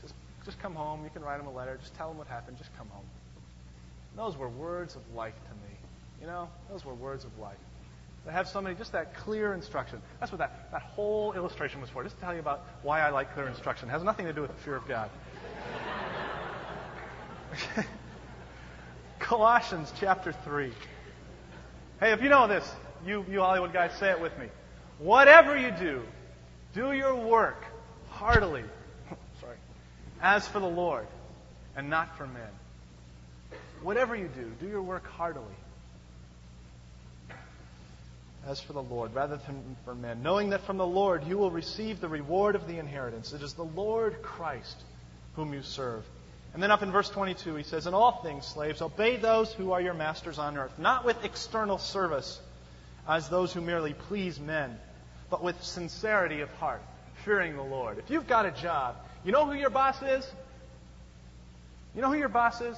Just, just come home. You can write him a letter. Just tell him what happened. Just come home. And those were words of life to me. You know, those were words of life. To have somebody, just that clear instruction. That's what that, that whole illustration was for. Just to tell you about why I like clear instruction. It has nothing to do with the fear of God. Colossians chapter 3. Hey, if you know this, you, you Hollywood guys, say it with me. Whatever you do, do your work heartily, sorry, as for the Lord and not for men. Whatever you do, do your work heartily as for the Lord, rather than for men, knowing that from the Lord you will receive the reward of the inheritance. It is the Lord Christ whom you serve. And then up in verse 22, he says, In all things, slaves, obey those who are your masters on earth, not with external service as those who merely please men, but with sincerity of heart, fearing the Lord. If you've got a job, you know who your boss is? You know who your boss is?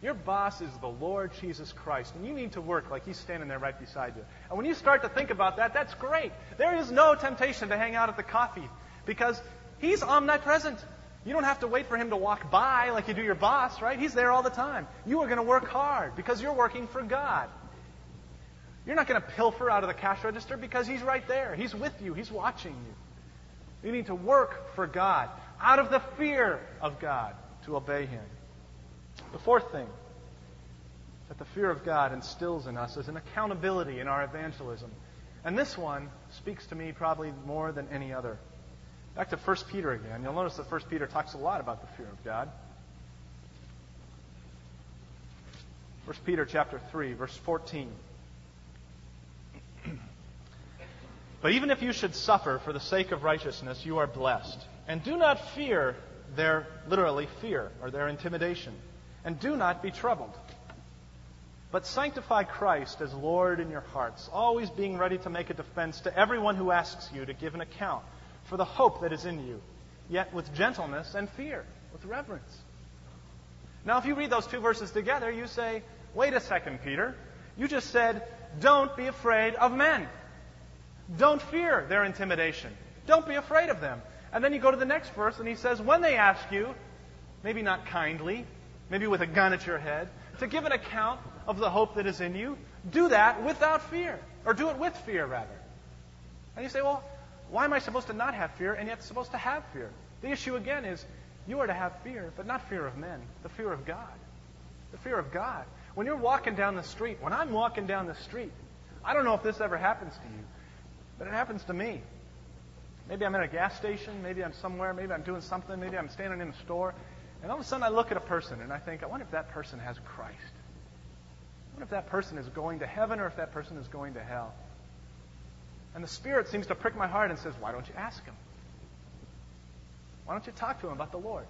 Your boss is the Lord Jesus Christ, and you need to work like he's standing there right beside you. And when you start to think about that, that's great. There is no temptation to hang out at the coffee because he's omnipresent. You don't have to wait for him to walk by like you do your boss, right? He's there all the time. You are going to work hard because you're working for God. You're not going to pilfer out of the cash register because he's right there. He's with you, he's watching you. You need to work for God out of the fear of God to obey him. The fourth thing that the fear of God instills in us is an accountability in our evangelism. And this one speaks to me probably more than any other. Back to 1 Peter again. You'll notice that 1 Peter talks a lot about the fear of God. 1 Peter chapter 3, verse 14. but even if you should suffer for the sake of righteousness, you are blessed. And do not fear their, literally, fear, or their intimidation and do not be troubled. But sanctify Christ as Lord in your hearts, always being ready to make a defense to everyone who asks you to give an account for the hope that is in you, yet with gentleness and fear, with reverence. Now, if you read those two verses together, you say, wait a second, Peter. You just said, don't be afraid of men. Don't fear their intimidation. Don't be afraid of them. And then you go to the next verse, and he says, when they ask you, maybe not kindly, maybe with a gun at your head, to give an account of the hope that is in you, do that without fear. Or do it with fear, rather. And you say, well, why am I supposed to not have fear and yet supposed to have fear? The issue again is you are to have fear, but not fear of men, the fear of God. The fear of God. When you're walking down the street, when I'm walking down the street, I don't know if this ever happens to you, but it happens to me. Maybe I'm at a gas station, maybe I'm somewhere, maybe I'm doing something, maybe I'm standing in a store, and all of a sudden I look at a person and I think, I wonder if that person has Christ. I wonder if that person is going to heaven or if that person is going to hell. And the Spirit seems to prick my heart and says, Why don't you ask him? Why don't you talk to him about the Lord?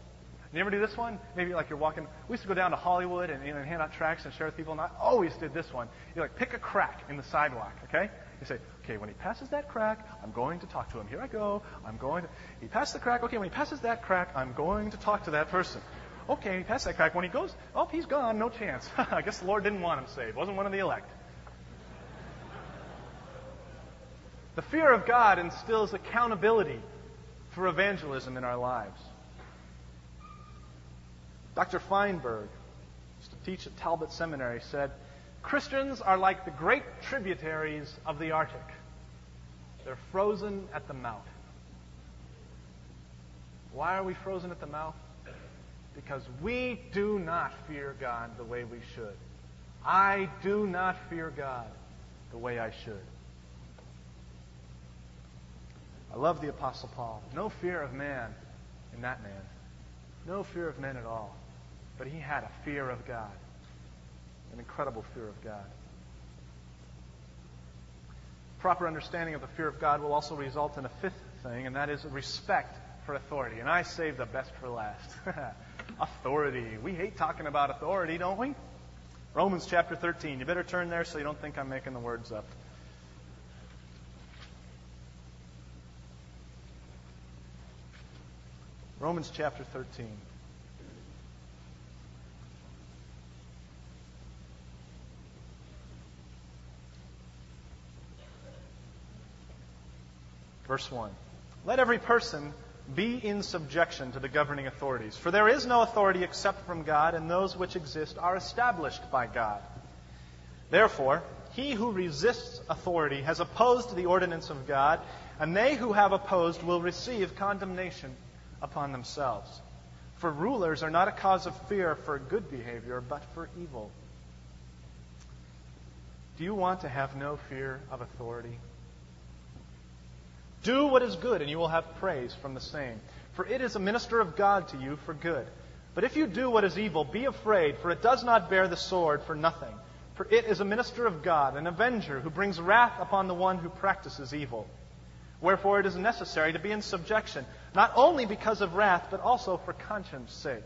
You ever do this one? Maybe like you're walking. We used to go down to Hollywood and, and hand out tracts and share with people, and I always did this one. You like pick a crack in the sidewalk, okay? You say, okay, when he passes that crack, I'm going to talk to him. Here I go. I'm going to. He passed the crack. Okay, when he passes that crack, I'm going to talk to that person. Okay, he passed that crack. When he goes, oh, he's gone. No chance. I guess the Lord didn't want him saved. Wasn't one of the elect. The fear of God instills accountability for evangelism in our lives. Dr. Feinberg, who used to teach at Talbot Seminary, said, Christians are like the great tributaries of the Arctic. They're frozen at the mouth. Why are we frozen at the mouth? Because we do not fear God the way we should. I do not fear God the way I should. I love the Apostle Paul. No fear of man in that man. No fear of men at all. But he had a fear of God an incredible fear of God. Proper understanding of the fear of God will also result in a fifth thing, and that is respect for authority. And I save the best for last. authority. We hate talking about authority, don't we? Romans chapter 13. You better turn there so you don't think I'm making the words up. Romans chapter 13. Verse 1 Let every person be in subjection to the governing authorities, for there is no authority except from God, and those which exist are established by God. Therefore, he who resists authority has opposed the ordinance of God, and they who have opposed will receive condemnation upon themselves. For rulers are not a cause of fear for good behavior, but for evil. Do you want to have no fear of authority? Do what is good, and you will have praise from the same. For it is a minister of God to you for good. But if you do what is evil, be afraid, for it does not bear the sword for nothing. For it is a minister of God, an avenger, who brings wrath upon the one who practices evil. Wherefore it is necessary to be in subjection, not only because of wrath, but also for conscience sake.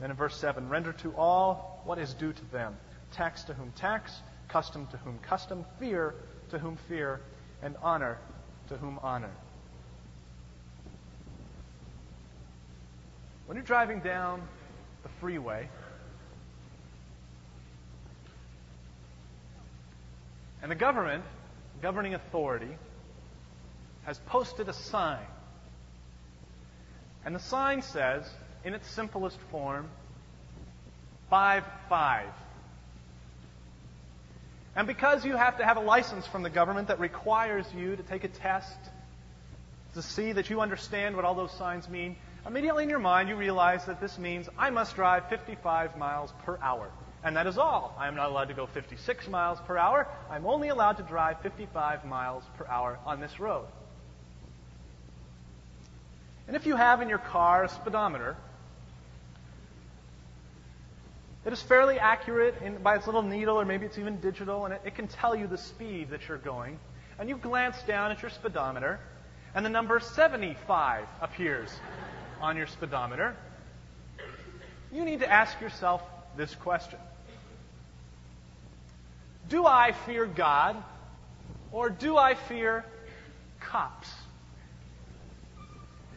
Then in verse 7 render to all what is due to them tax to whom tax, custom to whom custom, fear to whom fear, and honor to whom honor. When you're driving down the freeway, and the government, governing authority, has posted a sign. And the sign says, in its simplest form, 5 5. And because you have to have a license from the government that requires you to take a test to see that you understand what all those signs mean, immediately in your mind you realize that this means I must drive 55 miles per hour. And that is all. I am not allowed to go 56 miles per hour. I'm only allowed to drive 55 miles per hour on this road. And if you have in your car a speedometer, it is fairly accurate in, by its little needle, or maybe it's even digital, and it, it can tell you the speed that you're going. And you glance down at your speedometer, and the number 75 appears on your speedometer. You need to ask yourself this question Do I fear God, or do I fear cops?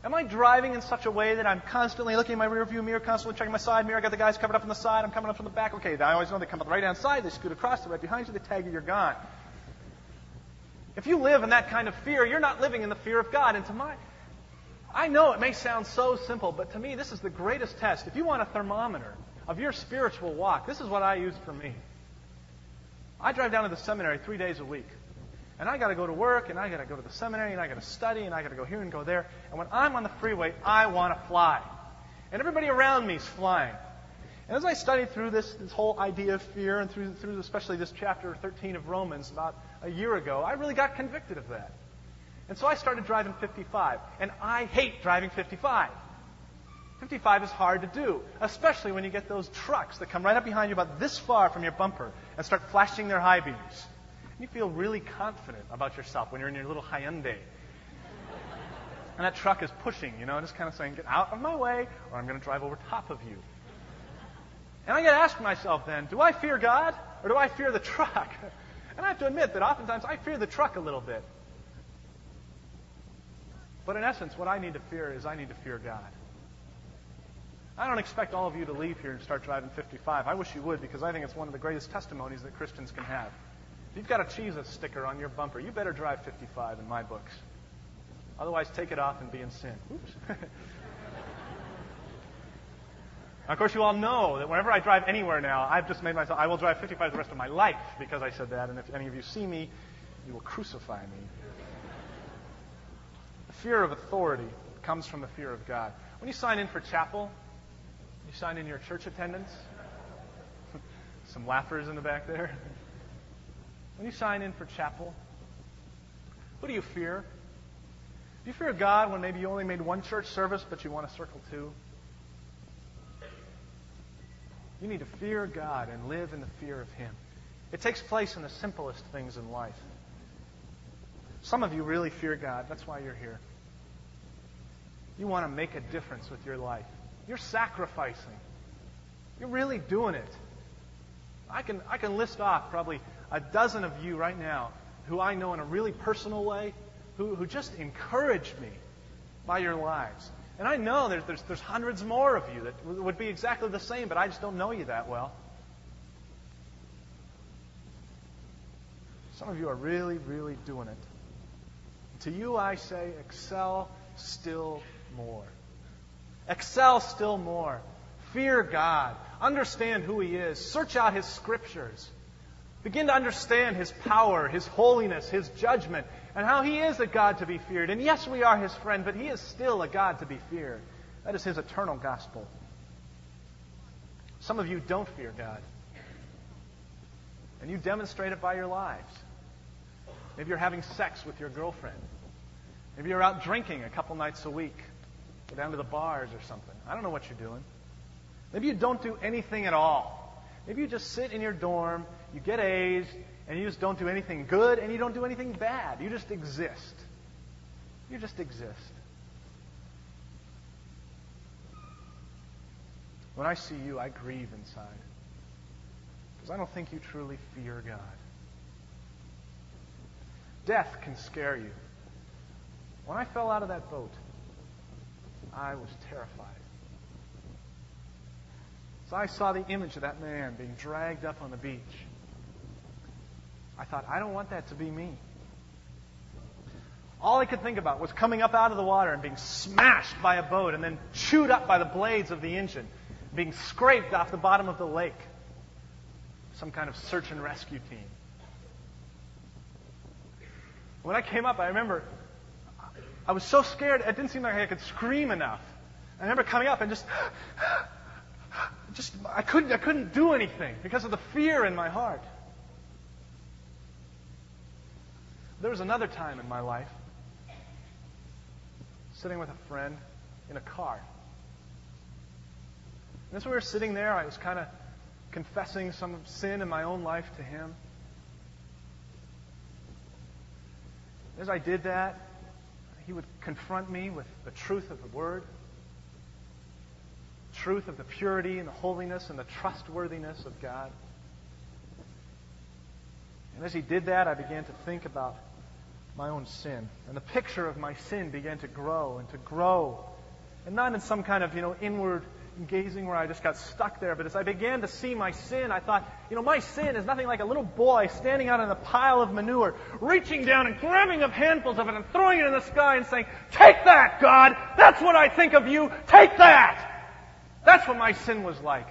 Am I driving in such a way that I'm constantly looking in my rearview mirror, constantly checking my side mirror? I got the guys covered up on the side. I'm coming up from the back. Okay, I always know they come up the right hand side. They scoot across. They're right behind you. They tag you. You're gone. If you live in that kind of fear, you're not living in the fear of God. And to my, I know it may sound so simple, but to me, this is the greatest test. If you want a thermometer of your spiritual walk, this is what I use for me. I drive down to the seminary three days a week. And I got to go to work, and I got to go to the seminary, and I got to study, and I got to go here and go there. And when I'm on the freeway, I want to fly. And everybody around me is flying. And as I studied through this, this whole idea of fear, and through, through especially this chapter 13 of Romans about a year ago, I really got convicted of that. And so I started driving 55. And I hate driving 55. 55 is hard to do, especially when you get those trucks that come right up behind you about this far from your bumper and start flashing their high beams. You feel really confident about yourself when you're in your little Hyundai. And that truck is pushing, you know, just kind of saying, get out of my way, or I'm going to drive over top of you. And I got to ask myself then, do I fear God, or do I fear the truck? And I have to admit that oftentimes I fear the truck a little bit. But in essence, what I need to fear is I need to fear God. I don't expect all of you to leave here and start driving 55. I wish you would because I think it's one of the greatest testimonies that Christians can have. You've got a Jesus sticker on your bumper, you better drive 55 in my books. Otherwise, take it off and be in sin. Oops. of course, you all know that whenever I drive anywhere now, I've just made myself, I will drive 55 the rest of my life because I said that. And if any of you see me, you will crucify me. The fear of authority comes from the fear of God. When you sign in for chapel, you sign in your church attendance. Some laughers in the back there. When you sign in for chapel, who do you fear? Do you fear God when maybe you only made one church service, but you want to circle two? You need to fear God and live in the fear of Him. It takes place in the simplest things in life. Some of you really fear God. That's why you're here. You want to make a difference with your life. You're sacrificing. You're really doing it. I can, I can list off probably a dozen of you right now who I know in a really personal way who, who just encouraged me by your lives. And I know there's, there's, there's hundreds more of you that would be exactly the same, but I just don't know you that well. Some of you are really, really doing it. To you I say, excel still more. Excel still more. Fear God. Understand who He is. Search out His scriptures. Begin to understand His power, His holiness, His judgment, and how He is a God to be feared. And yes, we are His friend, but He is still a God to be feared. That is His eternal gospel. Some of you don't fear God. And you demonstrate it by your lives. Maybe you're having sex with your girlfriend. Maybe you're out drinking a couple nights a week. Go down to the bars or something. I don't know what you're doing. Maybe you don't do anything at all. Maybe you just sit in your dorm, you get A's, and you just don't do anything good and you don't do anything bad. You just exist. You just exist. When I see you, I grieve inside. Because I don't think you truly fear God. Death can scare you. When I fell out of that boat, I was terrified. So I saw the image of that man being dragged up on the beach. I thought, I don't want that to be me. All I could think about was coming up out of the water and being smashed by a boat and then chewed up by the blades of the engine, being scraped off the bottom of the lake. Some kind of search and rescue team. When I came up, I remember I was so scared, it didn't seem like I could scream enough. I remember coming up and just, just I couldn't, I couldn't do anything because of the fear in my heart. There was another time in my life, sitting with a friend in a car. And as we were sitting there, I was kind of confessing some sin in my own life to him. As I did that, he would confront me with the truth of the Word, truth of the purity and the holiness and the trustworthiness of God. And as he did that, I began to think about my own sin. And the picture of my sin began to grow and to grow. And not in some kind of, you know, inward gazing where I just got stuck there. But as I began to see my sin, I thought, you know, my sin is nothing like a little boy standing out in a pile of manure, reaching down and grabbing up handfuls of it and throwing it in the sky and saying, Take that, God! That's what I think of you! Take that! That's what my sin was like.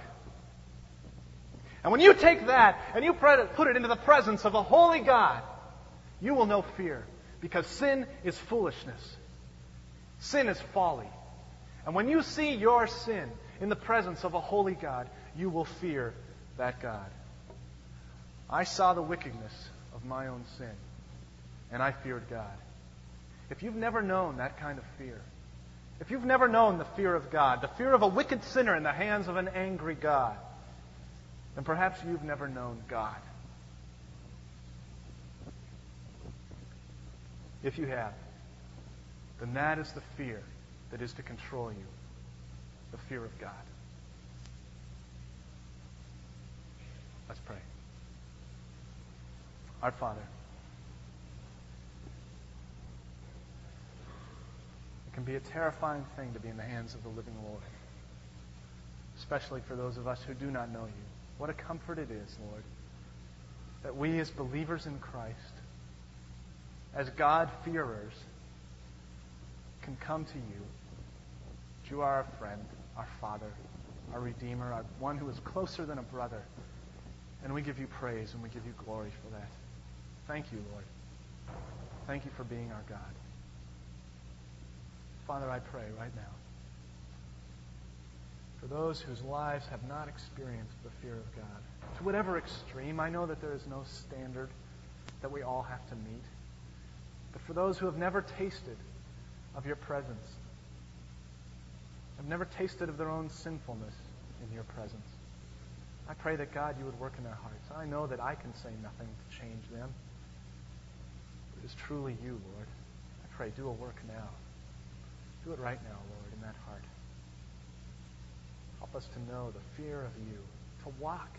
And when you take that and you put it into the presence of a holy God, you will know fear. Because sin is foolishness. Sin is folly. And when you see your sin in the presence of a holy God, you will fear that God. I saw the wickedness of my own sin, and I feared God. If you've never known that kind of fear, if you've never known the fear of God, the fear of a wicked sinner in the hands of an angry God, then perhaps you've never known God. If you have, then that is the fear that is to control you the fear of God. Let's pray. Our Father, it can be a terrifying thing to be in the hands of the living Lord, especially for those of us who do not know you. What a comfort it is, Lord, that we as believers in Christ, as God-fearers, can come to you. You are our friend our Father, our Redeemer, our one who is closer than a brother. And we give you praise and we give you glory for that. Thank you, Lord. Thank you for being our God. Father, I pray right now for those whose lives have not experienced the fear of God, to whatever extreme, I know that there is no standard that we all have to meet. But for those who have never tasted of your presence, have never tasted of their own sinfulness in your presence. I pray that God, you would work in their hearts. I know that I can say nothing to change them. It is truly you, Lord. I pray, do a work now. Do it right now, Lord, in that heart. Help us to know the fear of you, to walk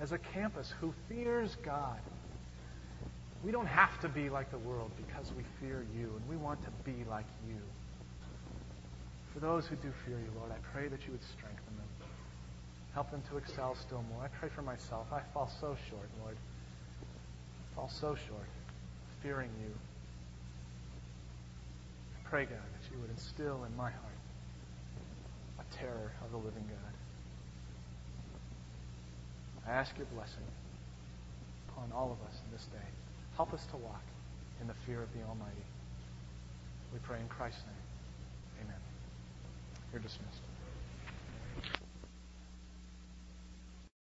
as a campus who fears God. We don't have to be like the world because we fear you, and we want to be like you. For those who do fear you, Lord, I pray that you would strengthen them. Help them to excel still more. I pray for myself. I fall so short, Lord. I fall so short, fearing you. I pray, God, that you would instill in my heart a terror of the living God. I ask your blessing upon all of us in this day. Help us to walk in the fear of the Almighty. We pray in Christ's name. Amen. You're dismissed.